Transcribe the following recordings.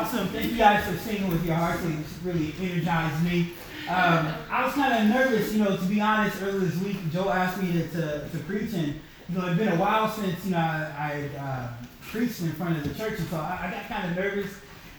Awesome. Thank you guys for singing with your hearts. It really energized me. Um, I was kind of nervous, you know, to be honest. Earlier this week, Joe asked me to, to, to preach, and you know, it's been a while since you know I, I uh, preached in front of the church, and so I, I got kind of nervous.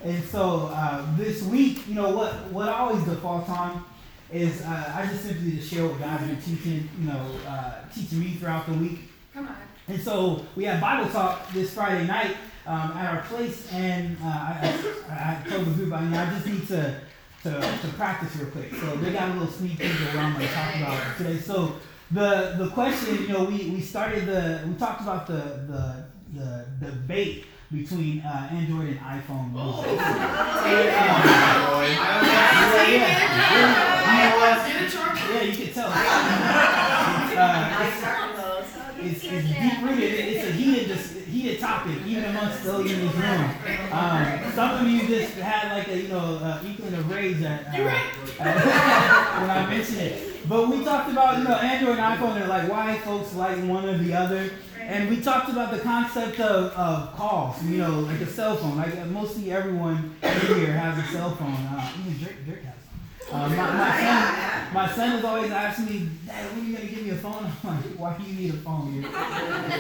And so uh, this week, you know, what what I always default on is uh, I just simply to share what God's been teaching, you know, uh, teaching me throughout the week. Come on. And so we had Bible talk this Friday night um, at our place, and uh, I, I, I, told the group, I mean, I just need to, to, to practice real quick. So they got a little sneak peek of what I'm going to talk about today. So the the question, you know, we, we started the, we talked about the, the, the debate between uh, Android and iPhone. Oh. and, um, yeah, yeah, yeah, you can tell. Uh, it's, it's deep rooted. It's a heated, heated topic, even amongst those in this room. Um, some of you just had like a you know uh, inkling of rage at, uh, when I mentioned it. But we talked about you know Android and iPhone and like why folks like one or the other. And we talked about the concept of, of calls, you know, like a cell phone. Like mostly everyone here has a cell phone. Uh, even Drake, Drake has uh, my, my, son, my son is always asking me, Dad, when are you going to give me a phone? I'm like, why do you need a phone? You're,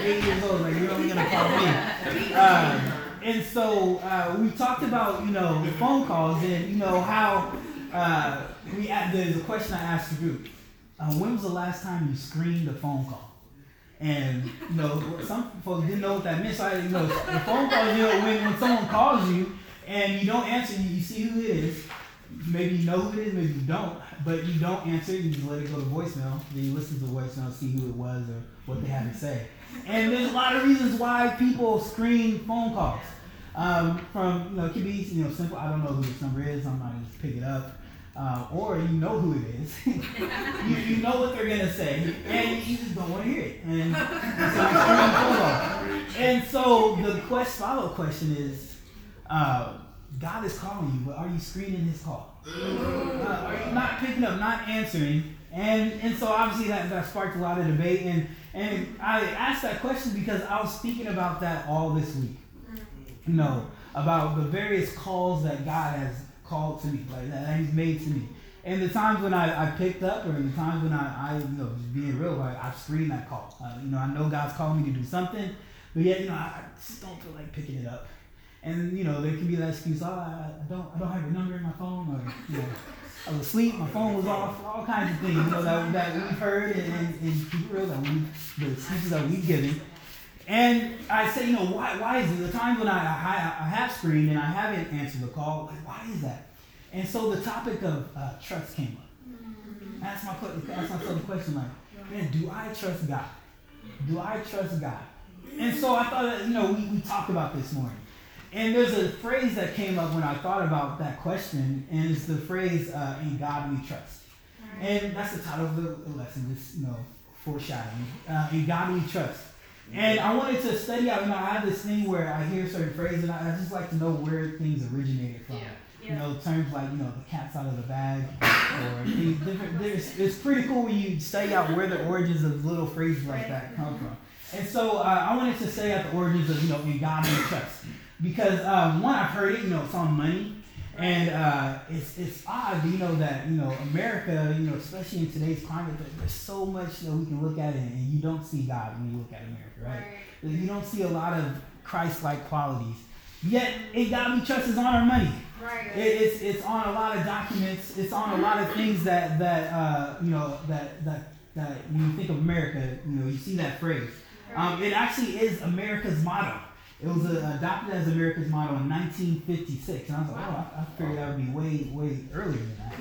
eight years old. Like, you're only going to call me. Um, and so uh, we talked about, you know, phone calls and, you know, how uh, we there's a question I asked the group. Uh, when was the last time you screened a phone call? And you know, some folks didn't know what that meant. So I, you know, the phone call, you know, when, when someone calls you and you don't answer, you see who it is maybe you know who it is, maybe you don't, but you don't answer, you just let it go to voicemail. Then you listen to the voicemail, see who it was or what they had to say. And there's a lot of reasons why people screen phone calls. Um, from, you know, it could be, you know, simple, I don't know who this number is, I'm not going to pick it up. Uh, or you know who it is. you, you know what they're going to say, and you just don't want to hear it. And, and so. And so the quest, follow-up question is, uh, God is calling you, but are you screening his call? Uh, not picking up, not answering? And and so obviously that, that sparked a lot of debate. And and I asked that question because I was thinking about that all this week. You know, about the various calls that God has called to me, like that He's made to me. And the times when I, I picked up, or the times when I, I you know, just being real, like I've screened that call. Uh, you know, I know God's calling me to do something, but yet, you know, I, I just don't feel like picking it up. And you know, there can be that excuse, oh, I, don't, I don't have your number in my phone, or you know, I was asleep, my phone was off, all kinds of things, you know, that, that we've heard and, and, and keep real, that we, the excuses that we've given. And I say, you know, why, why is it the times when I, I, I have screened and I haven't answered the call, like, why is that? And so the topic of uh, trust came up. Ask my, ask myself the question, like, man, do I trust God? Do I trust God? And so I thought, you know, we, we talked about this morning. And there's a phrase that came up when I thought about that question, and it's the phrase uh, "In God We Trust," right. and that's the title of the lesson. Just you know, foreshadowing. Uh, in God We Trust. And I wanted to study out. You know, I have this thing where I hear certain phrases, and I, I just like to know where things originated from. Yeah. Yeah. You know, terms like you know the cat's out of the bag, or different. There's, it's pretty cool when you study out where the origins of little phrases like that come from. And so uh, I wanted to study out the origins of you know in God we trust because um, one I've heard it, you know, it's on money, and uh, it's it's odd, you know, that you know America, you know, especially in today's climate, there's so much that we can look at it, and you don't see God when you look at America, right? right. You don't see a lot of Christ-like qualities. Yet, in God we trust is on our money. Right. It, it's it's on a lot of documents. It's on a lot of things that that uh, you know that that that when you think of America, you know, you see that phrase. Um, it actually is America's motto. It was uh, adopted as America's motto in 1956, and I was like, oh, I, I figured that would be way, way earlier than that.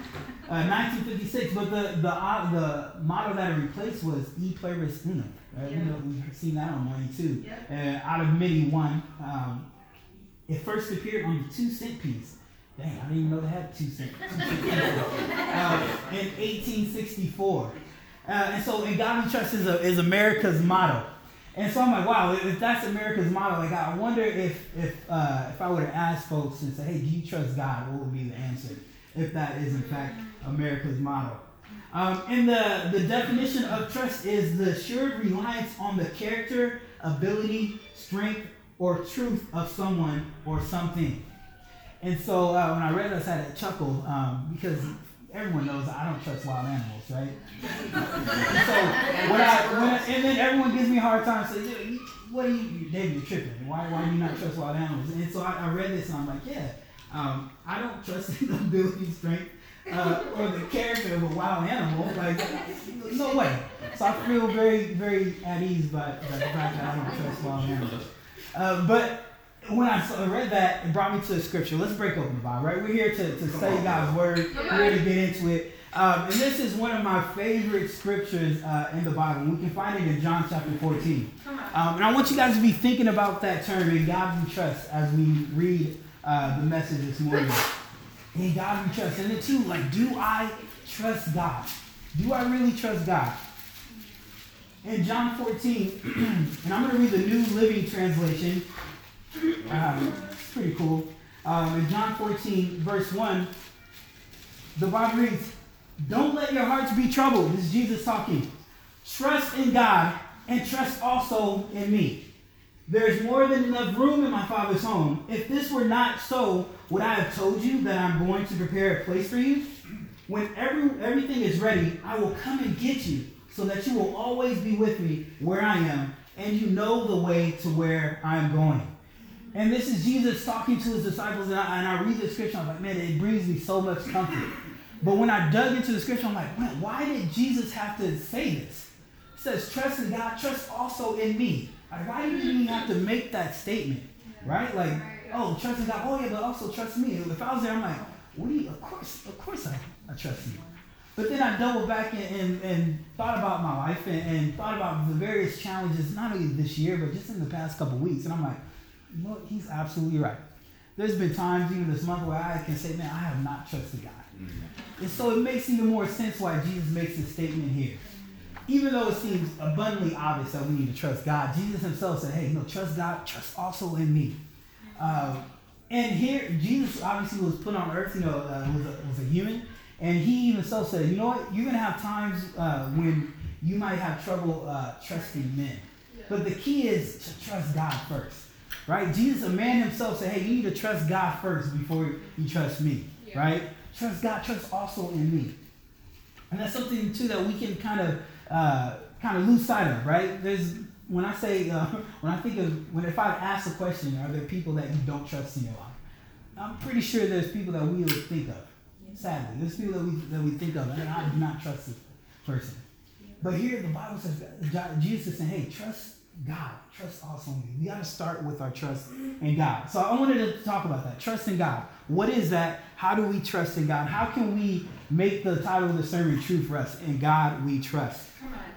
Uh, 1956, but the the uh, the motto that it replaced was "E pluribus unum." Right? Yeah. You know, we've seen that on money too. Yeah. Uh, out of many, one. Um, it first appeared on the two cent piece. Dang, I didn't even know they had two cent. uh, in 1864, uh, and so "In God We Trust" is, a, is America's motto. And so I'm like, wow, if that's America's motto, like I wonder if if uh, if I were to ask folks and say, hey, do you trust God? What would be the answer? If that is in fact America's motto. Um, and the, the definition of trust is the assured reliance on the character, ability, strength, or truth of someone or something. And so uh, when I read this, I had a chuckle um, because everyone knows I don't trust wild animals, right? so when I, when I, and then everyone gives me a hard time, says, "What are you, David? You're tripping. Why, why do you not trust wild animals?" And so I, I read this and I'm like, "Yeah, um, I don't trust the ability, strength, uh, or the character of a wild animal. Like, no way." So I feel very, very at ease by, by the fact that I don't trust wild animals. Uh, but when I read that, it brought me to the scripture. Let's break open the Bible, right? We're here to, to study God's word. We're here to get into it. Um, and this is one of my favorite scriptures uh, in the Bible. We can find it in John chapter 14. Um, and I want you guys to be thinking about that term, in God we trust, as we read uh, the message this morning. In God we trust. And then, too, like, do I trust God? Do I really trust God? In John 14, and I'm going to read the New Living Translation. Um, it's pretty cool. Um, in John 14, verse 1, the Bible reads, Don't let your hearts be troubled. This is Jesus talking. Trust in God and trust also in me. There is more than enough room in my Father's home. If this were not so, would I have told you that I'm going to prepare a place for you? When every, everything is ready, I will come and get you so that you will always be with me where I am, and you know the way to where I am going. And this is Jesus talking to his disciples, and I, and I read the scripture, I'm like, man, it brings me so much comfort. But when I dug into the scripture, I'm like, man, why did Jesus have to say this? It says, trust in God, trust also in me. Like, why did he even have to make that statement? Right? Like, oh, trust in God, oh yeah, but also trust me. If I was there, I'm like, what do you, of course, of course I, I trust you. But then I doubled back and, and, and thought about my life and, and, thought about the various challenges, not only this year, but just in the past couple weeks. And I'm like, you know what? He's absolutely right. There's been times, even this month, where I can say, man, I have not trusted God. Mm-hmm. And so it makes even more sense why Jesus makes this statement here. Even though it seems abundantly obvious that we need to trust God, Jesus himself said, hey, you know, trust God, trust also in me. Uh, and here, Jesus obviously was put on earth, you know, uh, was, a, was a human. And he even so said, you know what? You're going to have times uh, when you might have trouble uh, trusting men. But the key is to trust God first. Right? Jesus, a man himself, said, hey, you need to trust God first before you trust me. Yeah. Right? Trust God, trust also in me. And that's something too that we can kind of uh, kind of lose sight of, right? There's when I say uh, when I think of when if I ask the question, are there people that you don't trust in your life? I'm pretty sure there's people that we would think of. Sadly, there's people that we that we think of, and I do not trust this person. But here the Bible says Jesus is saying, "Hey, trust God. Trust also me. We got to start with our trust in God. So I wanted to talk about that. Trust in God. What is that? How do we trust in God? How can we make the title of the sermon true for us? In God we trust.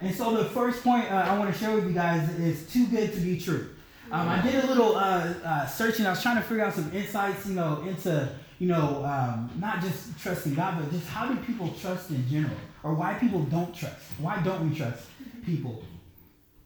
And so the first point uh, I want to share with you guys is too good to be true. Um, I did a little uh, uh, searching. I was trying to figure out some insights, you know, into you know um, not just trusting God, but just how do people trust in general, or why people don't trust? Why don't we trust people?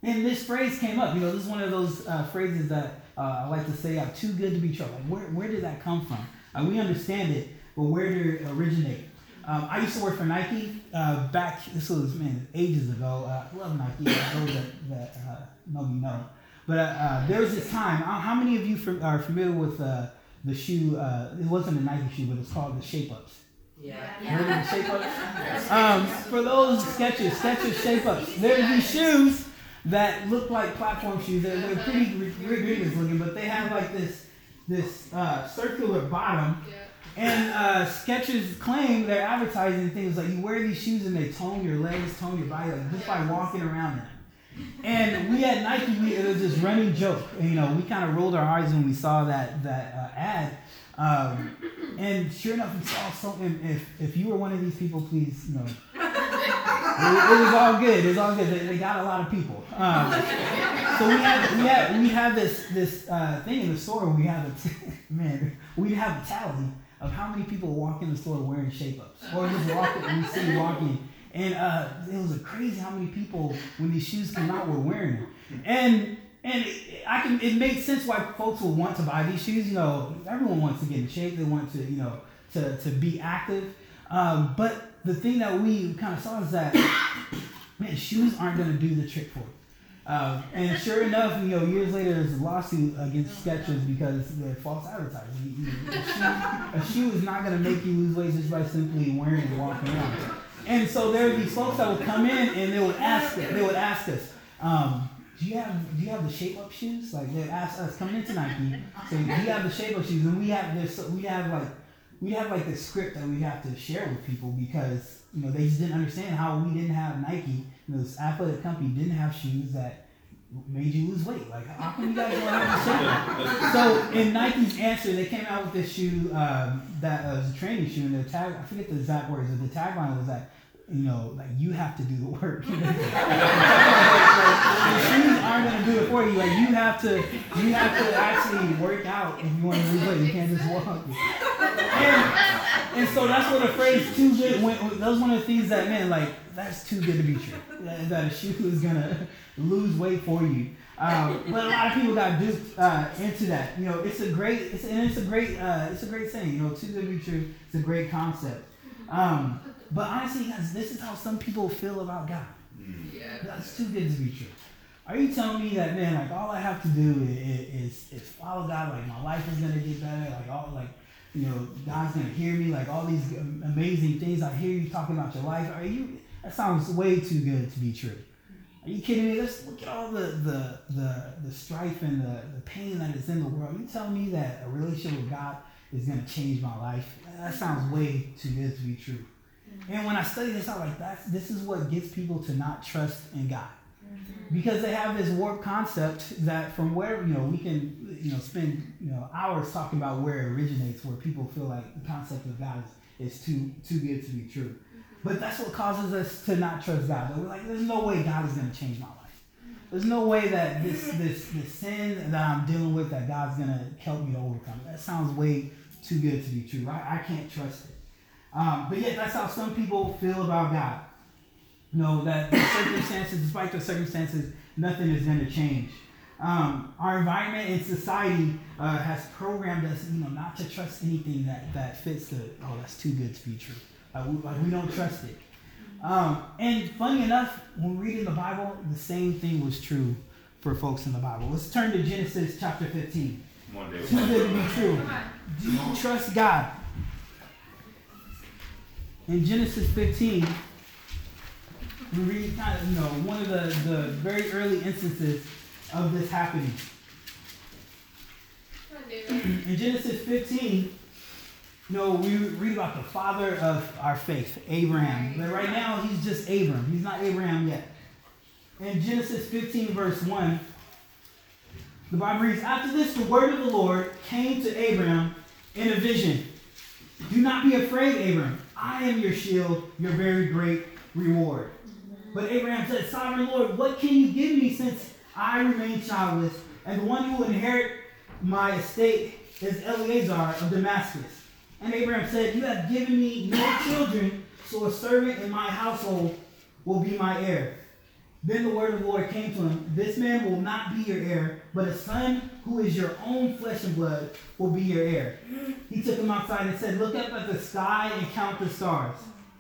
And this phrase came up. You know, this is one of those uh, phrases that uh, I like to say, "I'm too good to be true." Like, where, where did that come from? Uh, we understand it, but where did it originate? Um, I used to work for Nike uh, back. This was man ages ago. Uh, I love Nike. Those that, that uh, know me know. But there was this time. How many of you are familiar with the shoe? it wasn't a Nike shoe, but it's called the Shape Ups. Yeah. yeah. the Shape Ups? Um, for those Skechers, Skechers Shape Ups. There's these shoes that look like platform shoes. They're, they're pretty ridiculous looking, but they have like this this uh, circular bottom. Yeah. And uh, Skechers claim they're advertising things like you wear these shoes and they tone your legs, tone your body, like just by walking around them. And we at Nike, we, it was this running joke. And, you know, we kind of rolled our eyes when we saw that that uh, ad. Um, and sure enough, we saw something. If if you were one of these people, please, you know, it, it, was all good. It was all good. They, they got a lot of people. Um, so we have we have we have this this uh, thing in the store. We have a t- man. We have a tally of how many people walk in the store wearing shape ups, or just walking. We see walking, and uh, it was crazy how many people when these shoes came out were wearing them. And and it, I can it makes sense why folks will want to buy these shoes. You know, everyone wants to get in shape. They want to you know to to be active. Um, but the thing that we kind of saw is that, man, shoes aren't going to do the trick for you. Uh, and sure enough, you know, years later, there's a lawsuit against Skechers because they're false advertising. You know, a, shoe, a shoe is not going to make you lose weight just by simply wearing and walking around. And so there are these folks that would come in and they would ask, they would ask us, um, do you have do you have the shape up shoes? Like they ask us coming into Nike, so do you have the shape up shoes? And we have this, we have like we have like the script that we have to share with people because you know they just didn't understand how we didn't have Nike you know, this athletic company didn't have shoes that made you lose weight. Like, how come you guys don't have the So in Nike's answer, they came out with this shoe um, that uh, was a training shoe, and the tag I forget the exact words, but the tagline was that you know, like you have to do the work. the shoes aren't gonna do it for you. Like you have to, you have to actually work out if you want to lose weight. You can't just walk. And, and so that's what the phrase "too good." When, that was one of the things that man, like that's too good to be true. That, that a shoe is gonna lose weight for you. Um, but a lot of people got duped uh, into that. You know, it's a great, it's, and it's a great, uh, it's a great saying. You know, too good to be true. It's a great concept. Um, but honestly, guys, this is how some people feel about God. Mm. Yeah. That's too good to be true. Are you telling me that man, like all I have to do is, is, is follow God, like my life is gonna get better, like all like you know, God's gonna hear me, like all these amazing things I hear you talking about your life. Are you that sounds way too good to be true. Are you kidding me? Let's look at all the the the, the strife and the, the pain that is in the world. Are you telling me that a relationship with God is gonna change my life? That sounds way too good to be true. And when I study this out, like that, this is what gets people to not trust in God. Mm-hmm. Because they have this warped concept that from where, you know, we can, you know, spend, you know, hours talking about where it originates, where people feel like the concept of God is, is too too good to be true. Mm-hmm. But that's what causes us to not trust God. We're like, there's no way God is gonna change my life. There's no way that this this this sin that I'm dealing with that God's gonna help me overcome. That sounds way too good to be true. Right? I can't trust it. Um, but yet, that's how some people feel about God. You know, that the circumstances, despite the circumstances, nothing is going to change. Um, our environment and society uh, has programmed us, you know, not to trust anything that, that fits the, oh, that's too good to be true. Like we, like we don't trust it. Um, and funny enough, when reading the Bible, the same thing was true for folks in the Bible. Let's turn to Genesis chapter 15. Too good to be true. Do you trust God? In Genesis 15, we read kind of, you know, one of the, the very early instances of this happening. In Genesis 15, you know, we read about the father of our faith, Abraham. But right now, he's just Abram. He's not Abraham yet. In Genesis 15, verse 1, the Bible reads, After this, the word of the Lord came to Abraham in a vision. Do not be afraid, Abram. I am your shield, your very great reward. But Abraham said, Sovereign Lord, what can you give me since I remain childless, and the one who will inherit my estate is Eliezer of Damascus? And Abraham said, You have given me no children, so a servant in my household will be my heir. Then the word of the Lord came to him This man will not be your heir, but a son who is your own flesh and blood will be your heir. He took him outside and said, Look up at the sky and count the stars.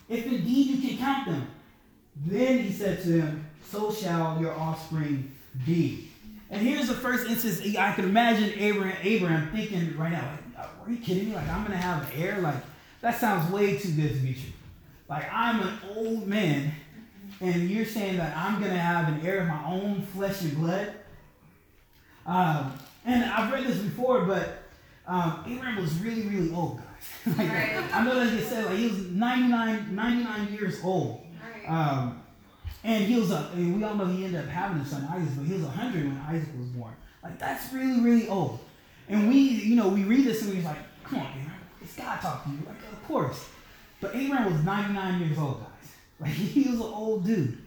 If indeed you can count them. Then he said to him, So shall your offspring be. And here's the first instance I can imagine Abraham, Abraham thinking right now, like, are you kidding me? Like, I'm going to have an heir? Like, that sounds way too good to be true. Like, I'm an old man and you're saying that I'm going to have an heir of my own flesh and blood. Um, and I've read this before, but um, Abraham was really, really old, guys. like, right. I know that he said like he was 99, 99 years old. Right. Um, and he was a, and we all know he ended up having a son, Isaac, but he was 100 when Isaac was born. Like, that's really, really old. And we, you know, we read this and we're like, come on, Abraham, it's God talking to you. Like, of course. But Abraham was 99 years old, guys. Like he was an old dude.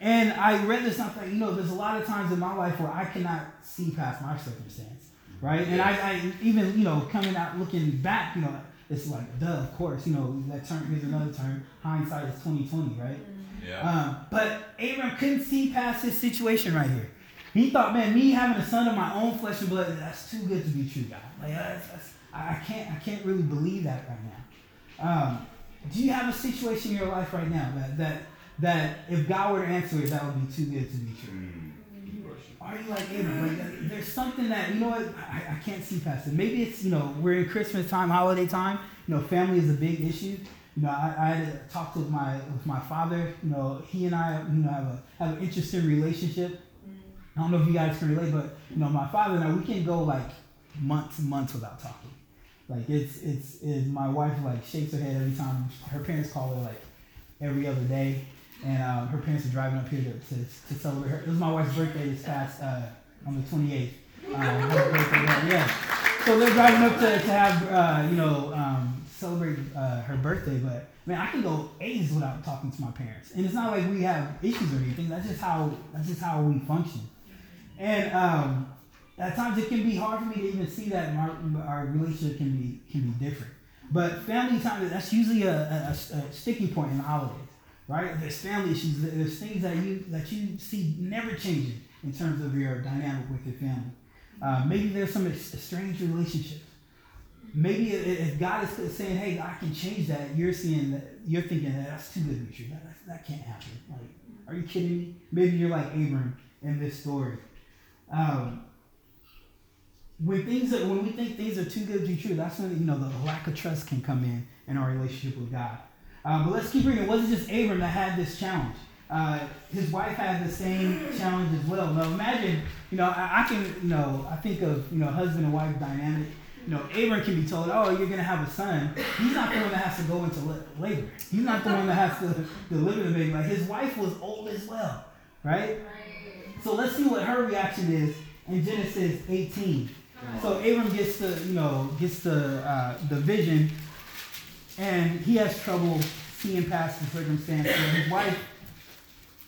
And I read this, and I thought, you know, there's a lot of times in my life where I cannot see past my circumstance, right? And I, I even, you know, coming out looking back, you know, it's like, duh, of course, you know, that term is another term. Hindsight is 2020, right? Mm-hmm. Yeah. Um, but Abram couldn't see past his situation right here. He thought, man, me having a son of my own flesh and blood, that's too good to be true, God. Like, that's, that's, I can't, I can't really believe that right now. Um, do you have a situation in your life right now that that that if God were to answer it, that would be too good to be true? Mm. are you like Abraham? Like, there's something that, you know what, I, I can't see past it. Maybe it's, you know, we're in Christmas time, holiday time. You know, family is a big issue. You know, I, I had talked with my with my father. You know, he and I, you know, have a have an interesting relationship. I don't know if you guys can relate, but you know, my father and I, we can go like months and months without talking. Like it's it's, it's my wife like shakes her head every time her parents call her like every other day, and um, her parents are driving up here to, to, to celebrate her. It was my wife's birthday this past uh, on the 28th. Um, yeah. So they're driving up to, to have uh, you know um, celebrate uh, her birthday, but man, I can go ages without talking to my parents, and it's not like we have issues or anything. That's just how that's just how we function, and um, at times it can be hard for me to even see that our, our relationship can be can be different. But family time that's usually a, a, a sticking point in the holidays, right? There's family issues. There's things that you that you see never changing in terms of your dynamic with your family. Uh, maybe there's some estranged relationships. Maybe if God is saying, "Hey, I can change that," you're seeing that you're thinking that that's too good to be true. That, that, that can't happen. Like, are you kidding me? Maybe you're like Abram in this story. Um, when things are, when we think things are too good to be true, that's when you know the lack of trust can come in in our relationship with God. Uh, but let's keep reading. It wasn't just Abram that had this challenge. Uh, his wife had the same challenge as well. Now imagine, you know, I, I, can, you know, I think of, you know, husband and wife dynamic. You know, Abram can be told, oh, you're going to have a son. He's not the one that has to go into labor. He's not the one that has to deliver the baby. Like his wife was old as well, right? So let's see what her reaction is in Genesis 18. So Abram gets the, you know, gets the uh, the vision, and he has trouble seeing past the circumstance. So his wife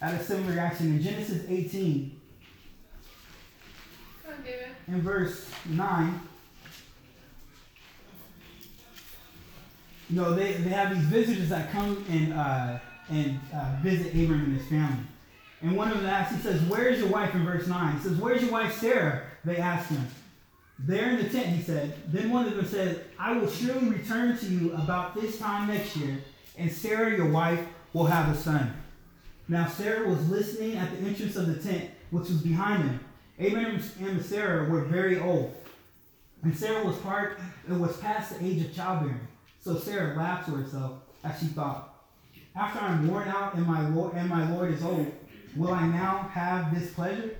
had a similar reaction in Genesis 18. In verse 9, you know, they, they have these visitors that come and uh, and uh, visit Abram and his family. And one of them asks, he says, Where's your wife in verse 9? He says, Where's your wife Sarah? They ask him. There in the tent, he said. Then one of them said, I will surely return to you about this time next year, and Sarah, your wife, will have a son. Now Sarah was listening at the entrance of the tent, which was behind them. Abraham and Sarah were very old, and Sarah was part was past the age of childbearing. So Sarah laughed to herself as she thought, After I'm worn out and my Lord and my Lord is old, will I now have this pleasure?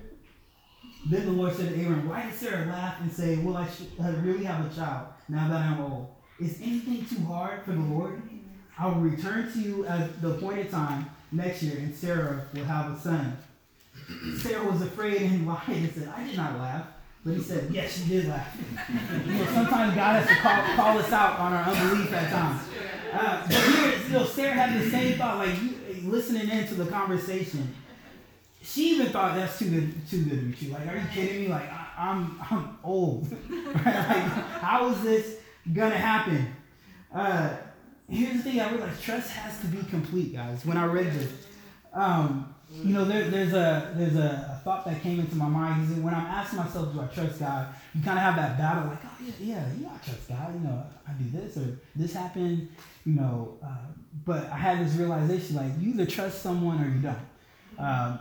Then the Lord said to Abram, Why did Sarah laugh and say, Will I really have a child now that I'm old? Is anything too hard for the Lord? I will return to you at the appointed time next year, and Sarah will have a son. Sarah was afraid and lied and said, I did not laugh. But he said, Yes, she did laugh. know, sometimes God has to call, call us out on our unbelief at times. Uh, but here, you know, Sarah had the same thought, like listening into the conversation she even thought that's too good, too good to be true. Like, are you kidding me? Like, I, am I'm, I'm old. Like, how is this gonna happen? Uh, here's the thing: I realized trust has to be complete, guys. When I read this, um, you know, there, there's a there's a, a, thought that came into my mind. Is when I'm asking myself, do I trust God? You kind of have that battle, like, oh yeah, yeah, know, I trust God. You know, I do this or this happened. You know, uh, but I had this realization, like, you either trust someone or you don't. Um,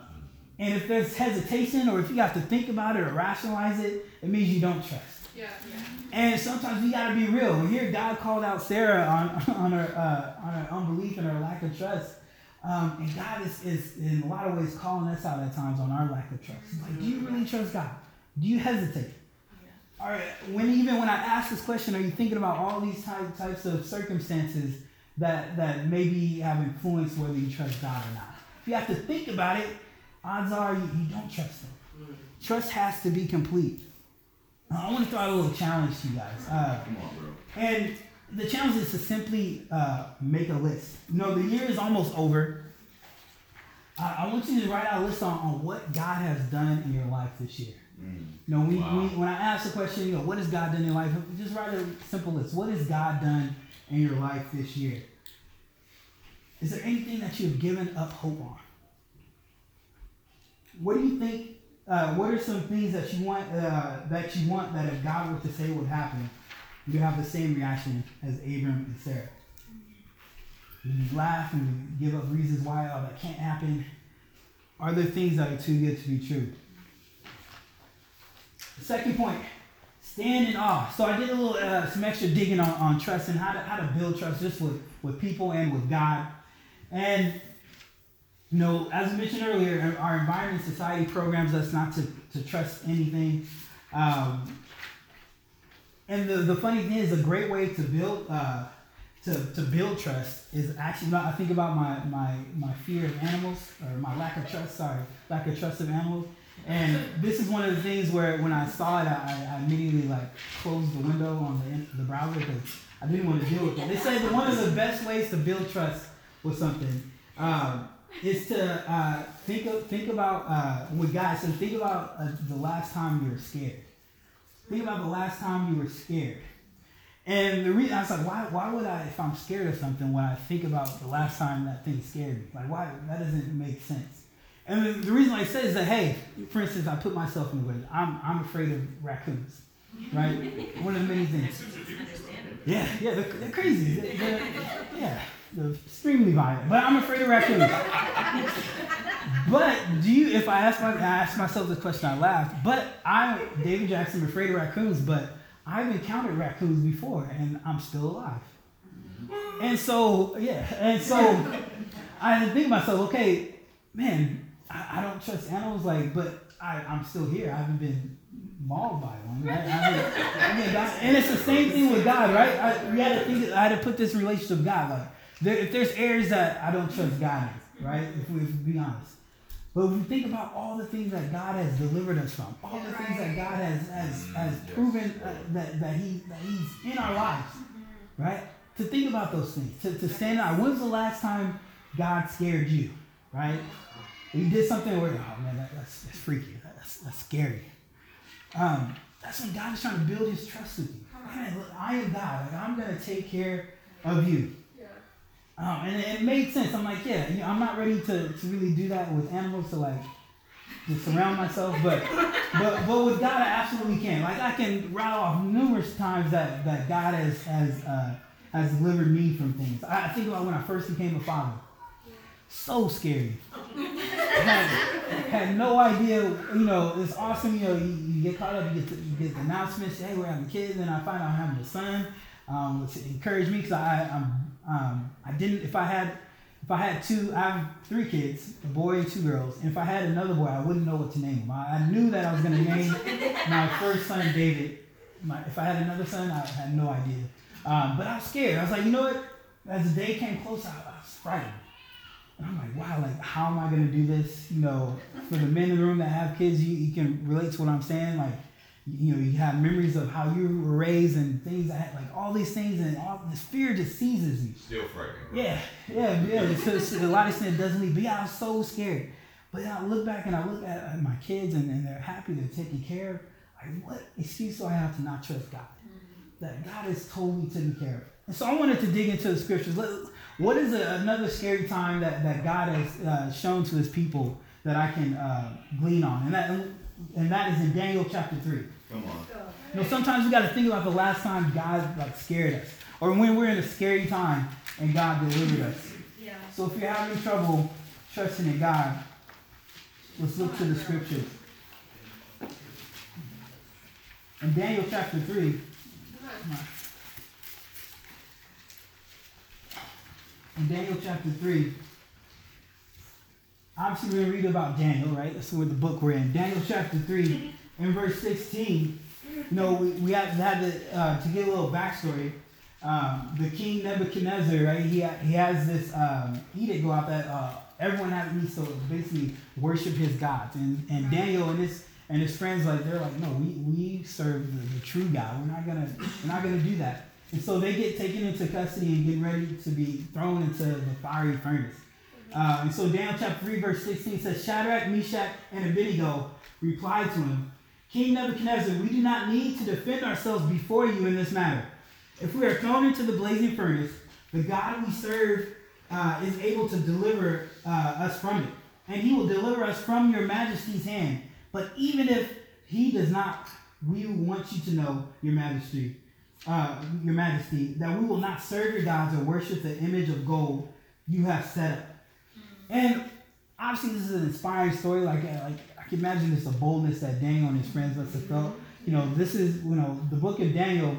and if there's hesitation or if you have to think about it or rationalize it, it means you don't trust. Yeah, yeah. And sometimes we gotta be real. Here, God called out Sarah on, on her uh, on her unbelief and her lack of trust. Um, and God is, is in a lot of ways calling us out at times on our lack of trust. Like, do you really trust God? Do you hesitate? Yeah. All right. When even when I ask this question, are you thinking about all these type, types of circumstances that that maybe have influenced whether you trust God or not? If you have to think about it, odds are you, you don't trust them. Mm. Trust has to be complete. I want to throw out a little challenge to you guys. Uh, Come on, bro. And the challenge is to simply uh, make a list. You know, the year is almost over. Uh, I want you to write out a list on, on what God has done in your life this year. Mm. You know, we, wow. we, when I ask the question, you know, what has God done in your life? Just write a simple list. What has God done in your life this year? Is there anything that you have given up hope on? What do you think? Uh, what are some things that you want uh, that you want that if God were to say would happen, you have the same reaction as Abram and Sarah? You laugh and give up reasons why oh, that can't happen. Are there things that are too good to be true? Second point, stand in awe. So I did a little uh, some extra digging on, on trust and how to how to build trust just with, with people and with God. And you know, as I mentioned earlier, our environment society programs us not to, to trust anything. Um, and the, the funny thing is, a great way to build uh, to, to build trust is actually not. I think about my, my my fear of animals or my lack of trust. Sorry, lack of trust of animals. And this is one of the things where when I saw it, I, I immediately like closed the window on the, the browser because I didn't want to deal with it. They said that one of the best ways to build trust with something um, is to uh, think of, think about uh, with God. So think about uh, the last time you were scared. Think about the last time you were scared. And the reason I was like, why, why would I, if I'm scared of something, when I think about the last time that thing scared me? Like, why? That doesn't make sense. And the, the reason I say is that, hey, for instance, I put myself in the way. I'm, I'm afraid of raccoons, right? One of the many things. Yeah, yeah, they're, they're crazy. They're, they're, yeah, extremely violent. But I'm afraid of raccoons. but do you, if I ask, my, I ask myself this question, I laugh. But I, David Jackson, afraid of raccoons, but I've encountered raccoons before and I'm still alive. And so, yeah, and so I think to myself, okay, man, I, I don't trust animals, like, but I, I'm still here. I haven't been mauled by one, right? I mean, I mean, and it's the same thing with God, right? I, we had to think, I had to put this relationship with God. Like, there, if there's areas that I don't trust God in, right? If we, if we be honest. But if we think about all the things that God has delivered us from, all the things that God has has, has proven uh, that, that, he, that He's in our lives, right? To think about those things, to, to stand out. When's the last time God scared you, right? You did something where, oh man, that, that's, that's freaky. That's, that's scary. Um, that's when God is trying to build his trust with you. Man, look, I am God. Like, I'm going to take care of you. Um, and it, made sense. I'm like, yeah, you know, I'm not ready to, to really do that with animals to like to surround myself, but but but with God, I absolutely can. Like I can rattle off numerous times that, that God has has uh, has delivered me from things. I, I think about when I first became a father so scary. had, had no idea, you know, it's awesome, you know, you, you get caught up, you get, to, you get the announcements, hey, we're having kids, and I find out I'm having a son, um, which encouraged me because I'm, um, I didn't, if I had, if I had two, I have three kids, a boy and two girls, and if I had another boy, I wouldn't know what to name him. I, I knew that I was going to name my first son David. My, if I had another son, I had no idea. Um, but I was scared. I was like, you know what? As the day came close, I, I was frightened. And I'm like, wow, like, how am I going to do this? You know, for the men in the room that have kids, you, you can relate to what I'm saying. Like, you know, you have memories of how you were raised and things that, like, all these things, and all this fear just seizes you. Still frightening. Yeah, yeah, yeah. It's, a lot of sin doesn't leave. But yeah, I was so scared. But I look back and I look at, at my kids, and, and they're happy, they're taken care of. Like, what excuse do I have to not trust God? That God is totally taken care of. And so I wanted to dig into the scriptures. What is a, another scary time that, that God has uh, shown to his people that I can uh, glean on? And that, and that is in Daniel chapter 3. Come on. You know, sometimes we got to think about the last time God like scared us, or when we're in a scary time and God delivered us. Yeah. So if you're having trouble trusting in God, let's look to the scriptures. In Daniel chapter 3, in Daniel chapter 3, obviously we're going to read about Daniel, right? That's where the book we're in. Daniel chapter 3, in verse 16, you know, we, we have, had to, uh, to get a little backstory. Um, the king Nebuchadnezzar, right? He, he has this um, edict go out that uh, everyone has, to basically worship his gods. And, and Daniel and his and his friends like they're like, no, we, we serve the, the true God. We're not gonna we're not gonna do that. And so they get taken into custody and get ready to be thrown into the fiery furnace. Uh, and so Daniel chapter 3, verse 16 says, Shadrach, Meshach, and Abednego replied to him, King Nebuchadnezzar, we do not need to defend ourselves before you in this matter. If we are thrown into the blazing furnace, the God we serve uh, is able to deliver uh, us from it. And he will deliver us from your majesty's hand. But even if he does not, we want you to know, your majesty, uh, your majesty, that we will not serve your gods or worship the image of gold you have set up. And obviously, this is an inspiring story. Like, uh, like I can imagine this the boldness that Daniel and his friends must have felt. you know, this is, you know, the book of Daniel,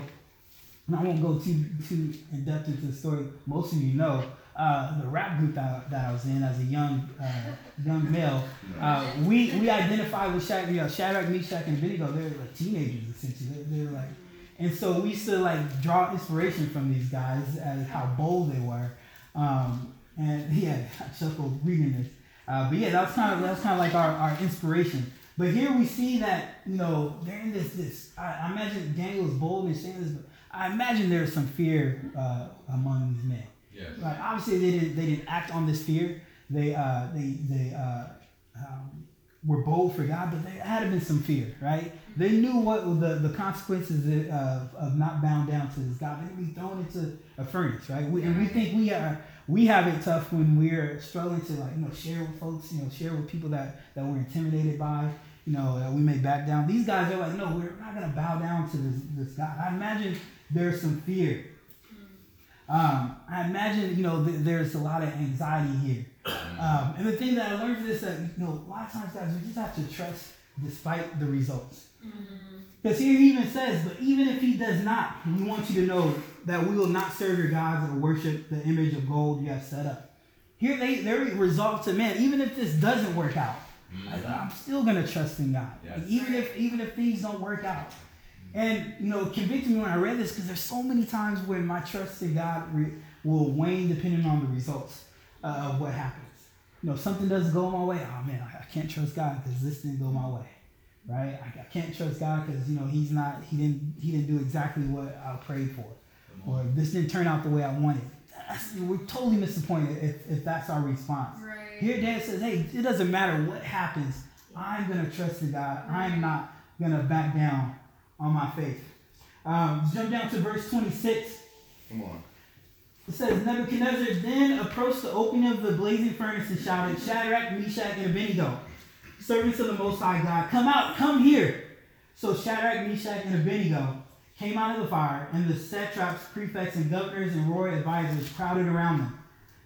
and I won't go too, too in depth into the story. Most of you know, uh, the rap group that, that I was in as a young uh, young male, uh, we we identify with Shadrach, you know, Shadrach, Meshach, and Abednego. They're like teenagers essentially. They're, they're like, and so we used to like draw inspiration from these guys as how bold they were. Um, and yeah, I chuckled reading this. Uh, but yeah, that's kind of that's kind of like our, our inspiration. But here we see that you know they're in this this. I, I imagine Daniel was bold and saying this, but I imagine there's some fear uh, among these men. Yes. Like obviously they didn't they didn't act on this fear. They uh, they they uh, um, were bold for God, but there had been some fear, right? They knew what the, the consequences of, of not bound down to this God. They'd be thrown into a furnace, right? We, and we think we are we have it tough when we're struggling to like you know share with folks, you know, share with people that that we're intimidated by, you know, that we may back down. These guys are like, no, we're not gonna bow down to this this God. I imagine there's some fear um, I imagine, you know, th- there's a lot of anxiety here. Um, and the thing that I learned is that, you know, a lot of times, guys, we just have to trust despite the results. Because mm-hmm. here he even says, but even if he does not, we want you to know that we will not serve your gods and worship the image of gold you have set up. Here they, they resolve to man, even if this doesn't work out, mm-hmm. I, am still gonna trust in God. Yes. Like, even if even if things don't work out, and, you know, convicted me when I read this because there's so many times when my trust in God re- will wane depending on the results uh, of what happens. You know, something doesn't go my way. Oh, man, I, I can't trust God because this didn't go my way. Right? I, I can't trust God because, you know, he's not, he didn't, he didn't do exactly what I prayed for. Or this didn't turn out the way I wanted. That's, we're totally disappointed if, if that's our response. Right. Here, Dad says, hey, it doesn't matter what happens. I'm going to trust in God. I'm not going to back down on my faith. Um, jump down to verse 26. Come on. It says, Nebuchadnezzar then approached the opening of the blazing furnace and shouted, Shadrach, Meshach, and Abednego, servants of the Most High God, come out, come here. So Shadrach, Meshach, and Abednego came out of the fire, and the satraps, prefects, and governors and royal advisors crowded around them.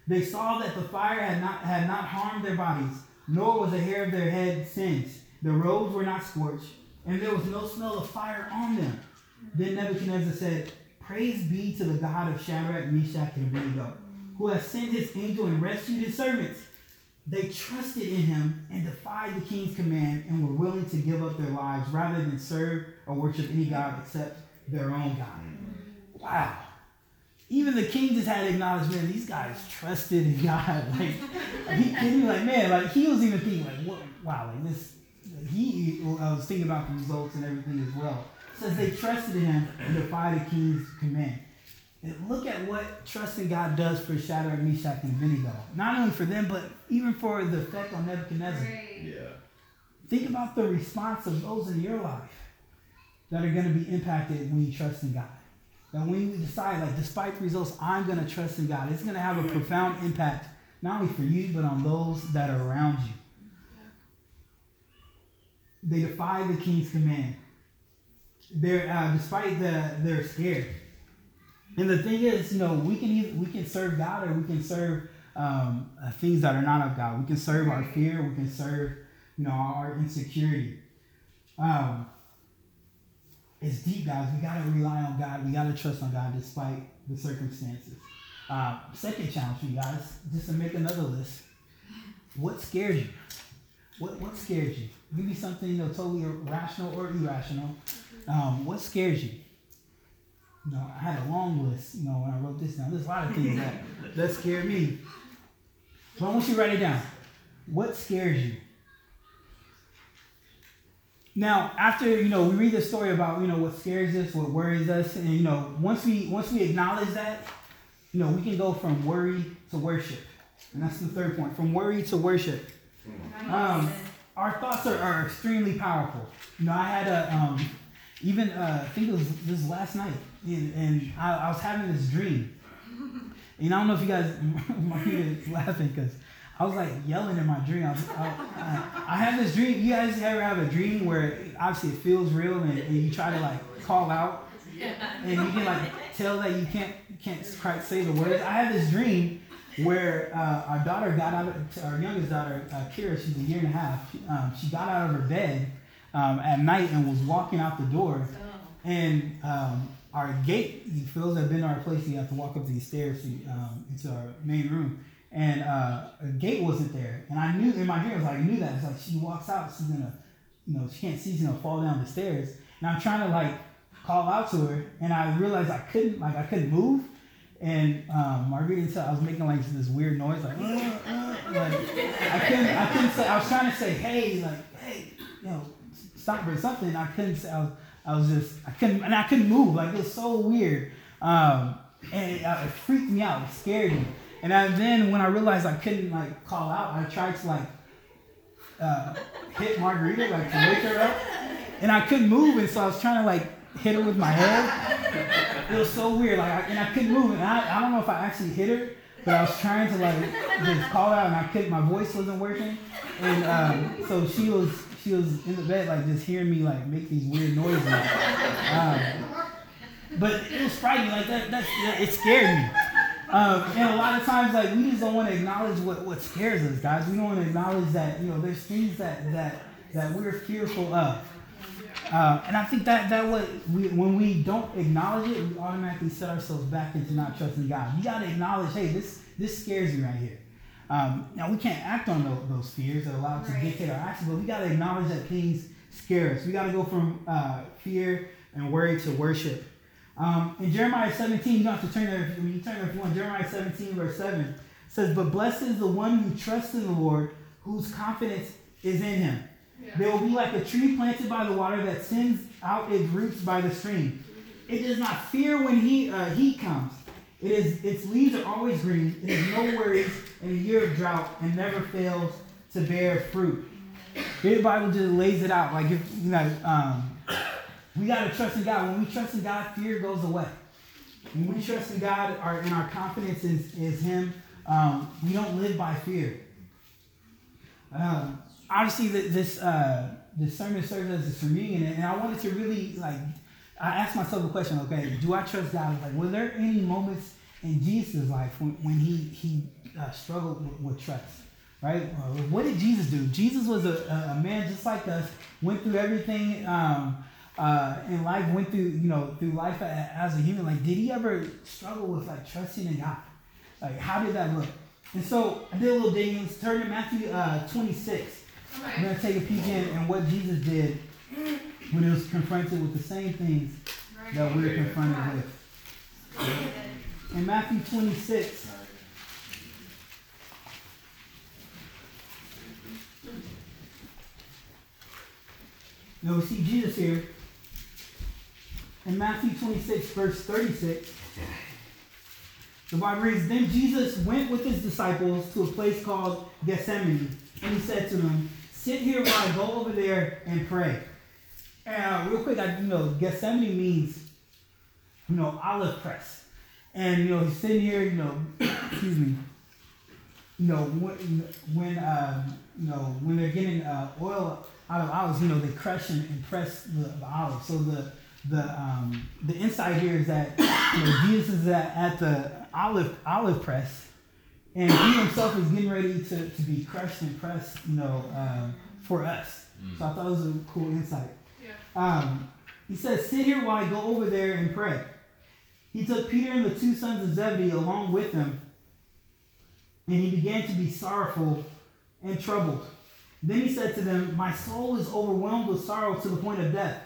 They saw that the fire had not, had not harmed their bodies, nor was a hair of their head singed. Their robes were not scorched, and there was no smell of fire on them. Then Nebuchadnezzar said, Praise be to the God of Shadrach, Meshach, and Abednego, who has sent his angel and rescued his servants. They trusted in him and defied the king's command and were willing to give up their lives rather than serve or worship any God except their own God. Mm-hmm. Wow. Even the king just had to acknowledge, man, these guys trusted in God. Like, he, he like, man, like he was even thinking, like, what, wow, like this, he I was thinking about the results and everything as well. It says they trusted in him and defied the king's command. And look at what trusting God does for Shadrach, Meshach, and Abednego. Not only for them, but even for the effect on Nebuchadnezzar. Right. Yeah. Think about the response of those in your life that are going to be impacted when you trust in God. That when you decide, like, despite the results, I'm going to trust in God, it's going to have a profound impact, not only for you, but on those that are around you. They defy the king's command. They're uh, despite the they're scared. And the thing is, you know, we can either, we can serve God or we can serve um, uh, things that are not of God. We can serve our fear. We can serve, you know, our insecurity. Um, it's deep, guys. We gotta rely on God. We gotta trust on God despite the circumstances. Uh, second challenge for you guys, just to make another list. What scares you? What what scares you? Maybe something you know totally rational or irrational. Um, what scares you? You know, I had a long list. You know, when I wrote this down, there's a lot of things that that scare me. So I want you to write it down. What scares you? Now, after you know, we read the story about you know what scares us, what worries us, and you know, once we once we acknowledge that, you know, we can go from worry to worship, and that's the third point. From worry to worship. Um, our thoughts are, are extremely powerful. You know, I had a, um, even, uh, I think it was this last night, and, and I, I, was having this dream. And I don't know if you guys might be laughing because I was like yelling in my dream. I, was, I, I, I, have this dream. You guys ever have a dream where obviously it feels real and, and you try to like call out and you can like tell that you can't can't quite say the words. I had this dream where uh, our daughter got out of, our youngest daughter, uh, Kira, she's a year and a half, um, she got out of her bed um, at night and was walking out the door, and um, our gate, for those that have been to our place, you have to walk up these stairs to, um, into our main room. And uh, a gate wasn't there. And I knew in my dream, I was like, I knew that. It's like she walks out, she's gonna, you know, she can't see, she's gonna fall down the stairs. And I'm trying to like call out to her, and I realized I couldn't, like I couldn't move. And um, Margarita said I was making like this weird noise, like, uh, uh, like I couldn't, I couldn't say. I was trying to say, hey, like, hey, you know, stop or something. I couldn't say. I was, I was just, I couldn't, and I couldn't move. Like it was so weird, um, and it, uh, it, freaked me out. It scared me. And I, then when I realized I couldn't like call out, I tried to like uh, hit Margarita, like to wake her up, and I couldn't move. And so I was trying to like hit her with my head. It was so weird, like, I, and I couldn't move. And I, I don't know if I actually hit her, but I was trying to like just call out, and I couldn't. My voice wasn't working, and um, so she was she was in the bed, like just hearing me like make these weird noises. Um, but it was frightening, like that. That it scared me. Um, and a lot of times, like we just don't want to acknowledge what, what scares us, guys. We don't want to acknowledge that you know there's things that that that we're fearful of. Uh, and I think that that what we when we don't acknowledge it, we automatically set ourselves back into not trusting God. You got to acknowledge, hey, this this scares me right here. Um, now we can't act on those, those fears that allow us to dictate our actions, but we got to acknowledge that things scare us. We got to go from uh, fear and worry to worship. Um, in Jeremiah 17, you don't have to turn there. When you turn there if you want, Jeremiah 17, verse 7 says, But blessed is the one who trusts in the Lord, whose confidence is in him. Yeah. They will be like a tree planted by the water that sends out its roots by the stream. It does not fear when he, uh, heat comes. It is its leaves are always green. It is no worries in a year of drought and never fails to bear fruit. The Bible just lays it out like if you know um, we gotta trust in God. When we trust in God, fear goes away. When we trust in God, our and our confidence is, is Him, um, we don't live by fear. Um, obviously, this uh, this sermon serves as me, and, and I wanted to really like. I asked myself a question. Okay, do I trust God? Like, were there any moments in Jesus' life when, when he he uh, struggled with, with trust? Right? Uh, what did Jesus do? Jesus was a, a man just like us. Went through everything. Um, uh, in life, went through, you know, through life as a human, like, did he ever struggle with, like, trusting in God? Like, how did that look? And so I did a little digging. Let's turn to Matthew uh, 26. I'm going to take a peek in and what Jesus did when he was confronted with the same things that we're confronted with. In Matthew 26, you know, we see Jesus here in Matthew 26, verse 36, the Bible reads, Then Jesus went with his disciples to a place called Gethsemane, and he said to them, Sit here while I go over there and pray. And uh, real quick, I, you know, Gethsemane means, you know, olive press. And, you know, he's sitting here, you know, excuse me, you know, when, when uh, you know, when they're getting uh, oil out of olives, you know, they crush and, and press the, the olives. So the the um, the insight here is that you know, Jesus is at, at the olive olive press, and he himself is getting ready to, to be crushed and pressed, you know, um, for us. Mm. So I thought it was a cool insight. Yeah. Um, he says, "Sit here while I go over there and pray." He took Peter and the two sons of Zebedee along with him, and he began to be sorrowful and troubled. Then he said to them, "My soul is overwhelmed with sorrow to the point of death."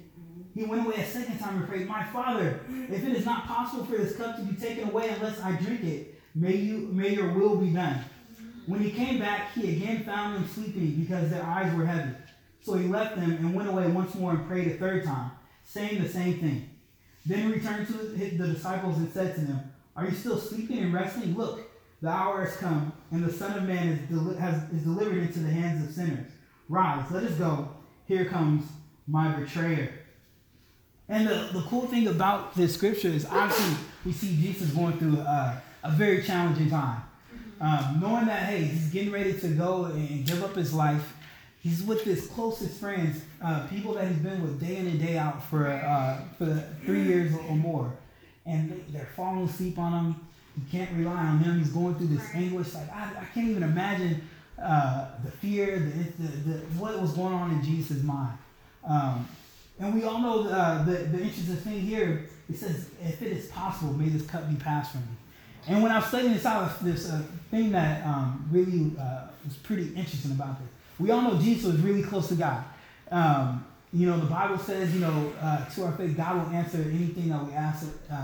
He went away a second time and prayed, My Father, if it is not possible for this cup to be taken away unless I drink it, may you may your will be done. When he came back, he again found them sleeping because their eyes were heavy. So he left them and went away once more and prayed a third time, saying the same thing. Then he returned to the disciples and said to them, Are you still sleeping and resting? Look, the hour has come, and the Son of Man is, has, is delivered into the hands of sinners. Rise, let us go. Here comes my betrayer. And the, the cool thing about this scripture is obviously we see Jesus going through uh, a very challenging time. Um, knowing that, hey, he's getting ready to go and give up his life. He's with his closest friends, uh, people that he's been with day in and day out for, uh, for three years or more. And they're falling asleep on him. You can't rely on him. He's going through this anguish. Like, I, I can't even imagine uh, the fear, the, the, the, what was going on in Jesus' mind. Um, and we all know uh, the, the interesting thing here, it says, if it is possible, may this cup be passed from me. And when I was studying this out, this uh, thing that um, really uh, was pretty interesting about this. We all know Jesus was really close to God. Um, you know, the Bible says, you know, uh, to our faith, God will answer anything that we ask, uh,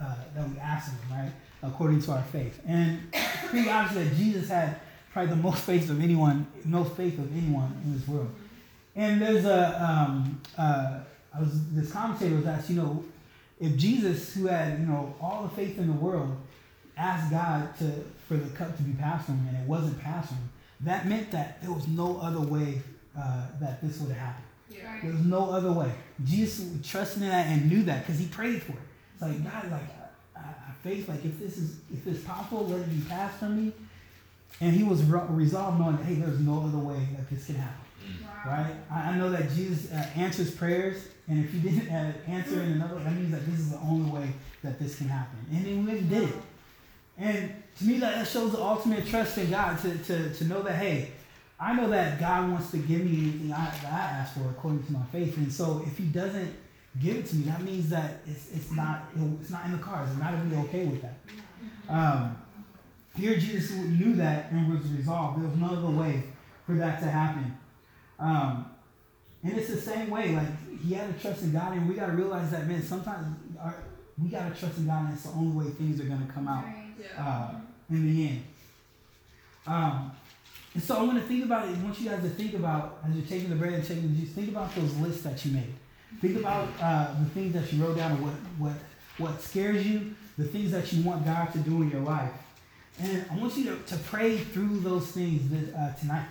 uh, that we ask Him, right? According to our faith. And pretty obvious that Jesus had probably the most faith of anyone, most faith of anyone in this world. And there's a, um, uh, I was, this commentator was asked, you know, if Jesus, who had, you know, all the faith in the world, asked God to, for the cup to be passed from him and it wasn't passed from him, that meant that there was no other way uh, that this would happen. Yeah. There was no other way. Jesus trusted in that and knew that because he prayed for it. It's like, God, like, I, I faith, like, if this is, if it's possible, let it be passed from me. And he was re- resolved knowing, hey, there's no other way that this can happen. Right? I, I, know that Jesus uh, answers prayers, and if he didn't uh, answer in another, that means that this is the only way that this can happen. And he went and did it. And to me, that shows the ultimate trust in God to, to, to know that, hey, I know that God wants to give me anything I, that I ask for according to my faith. And so if he doesn't give it to me, that means that it's, it's, not, it's not in the cards. I'm not going to be okay with that. Um, here, Jesus knew that and was resolved. There was no other way for that to happen. Um, and it's the same way. Like he had to trust in God, and we got to realize that, man. Sometimes our, we got to trust in God, and it's the only way things are going to come out uh, in the end. Um, and so I want to think about it. I want you guys to think about as you're taking the bread and taking the juice. Think about those lists that you made. Think about uh, the things that you wrote down, and what what what scares you, the things that you want God to do in your life. And I want you to, to pray through those things this, uh, tonight.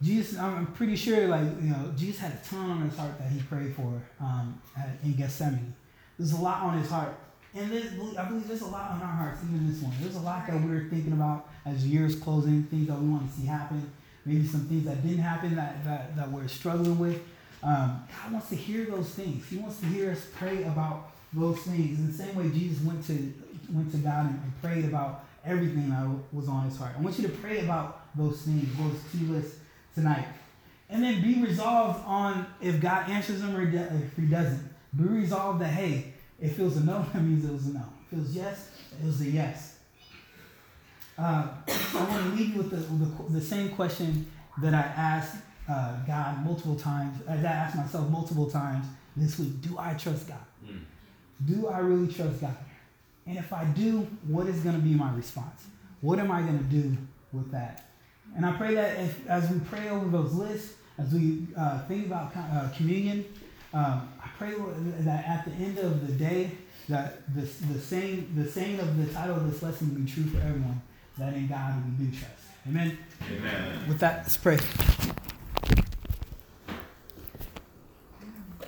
Jesus, I'm pretty sure, like, you know, Jesus had a ton on his heart that he prayed for um, in Gethsemane. There's a lot on his heart. And I believe there's a lot on our hearts, even this one. There's a lot that we're thinking about as year's closing, things that we want to see happen, maybe some things that didn't happen that, that, that we're struggling with. Um, God wants to hear those things. He wants to hear us pray about those things. In the same way Jesus went to went to God and, and prayed about everything that was on his heart. I want you to pray about those things, those two lists tonight. And then be resolved on if God answers them or if he doesn't. Be resolved that, hey, if it was a no, that means it was a no. If it was yes, it was a yes. Uh, I want to leave you with the, the, the, same question that I asked uh, God multiple times, that I asked myself multiple times this week. Do I trust God? Mm. Do I really trust God? And if I do, what is going to be my response? What am I going to do with that? And I pray that if, as we pray over those lists, as we uh, think about uh, communion, um, I pray that at the end of the day, that the, the same the saying of the title of this lesson will be true for everyone, that in God we do trust. Amen. Amen. With that, let's pray.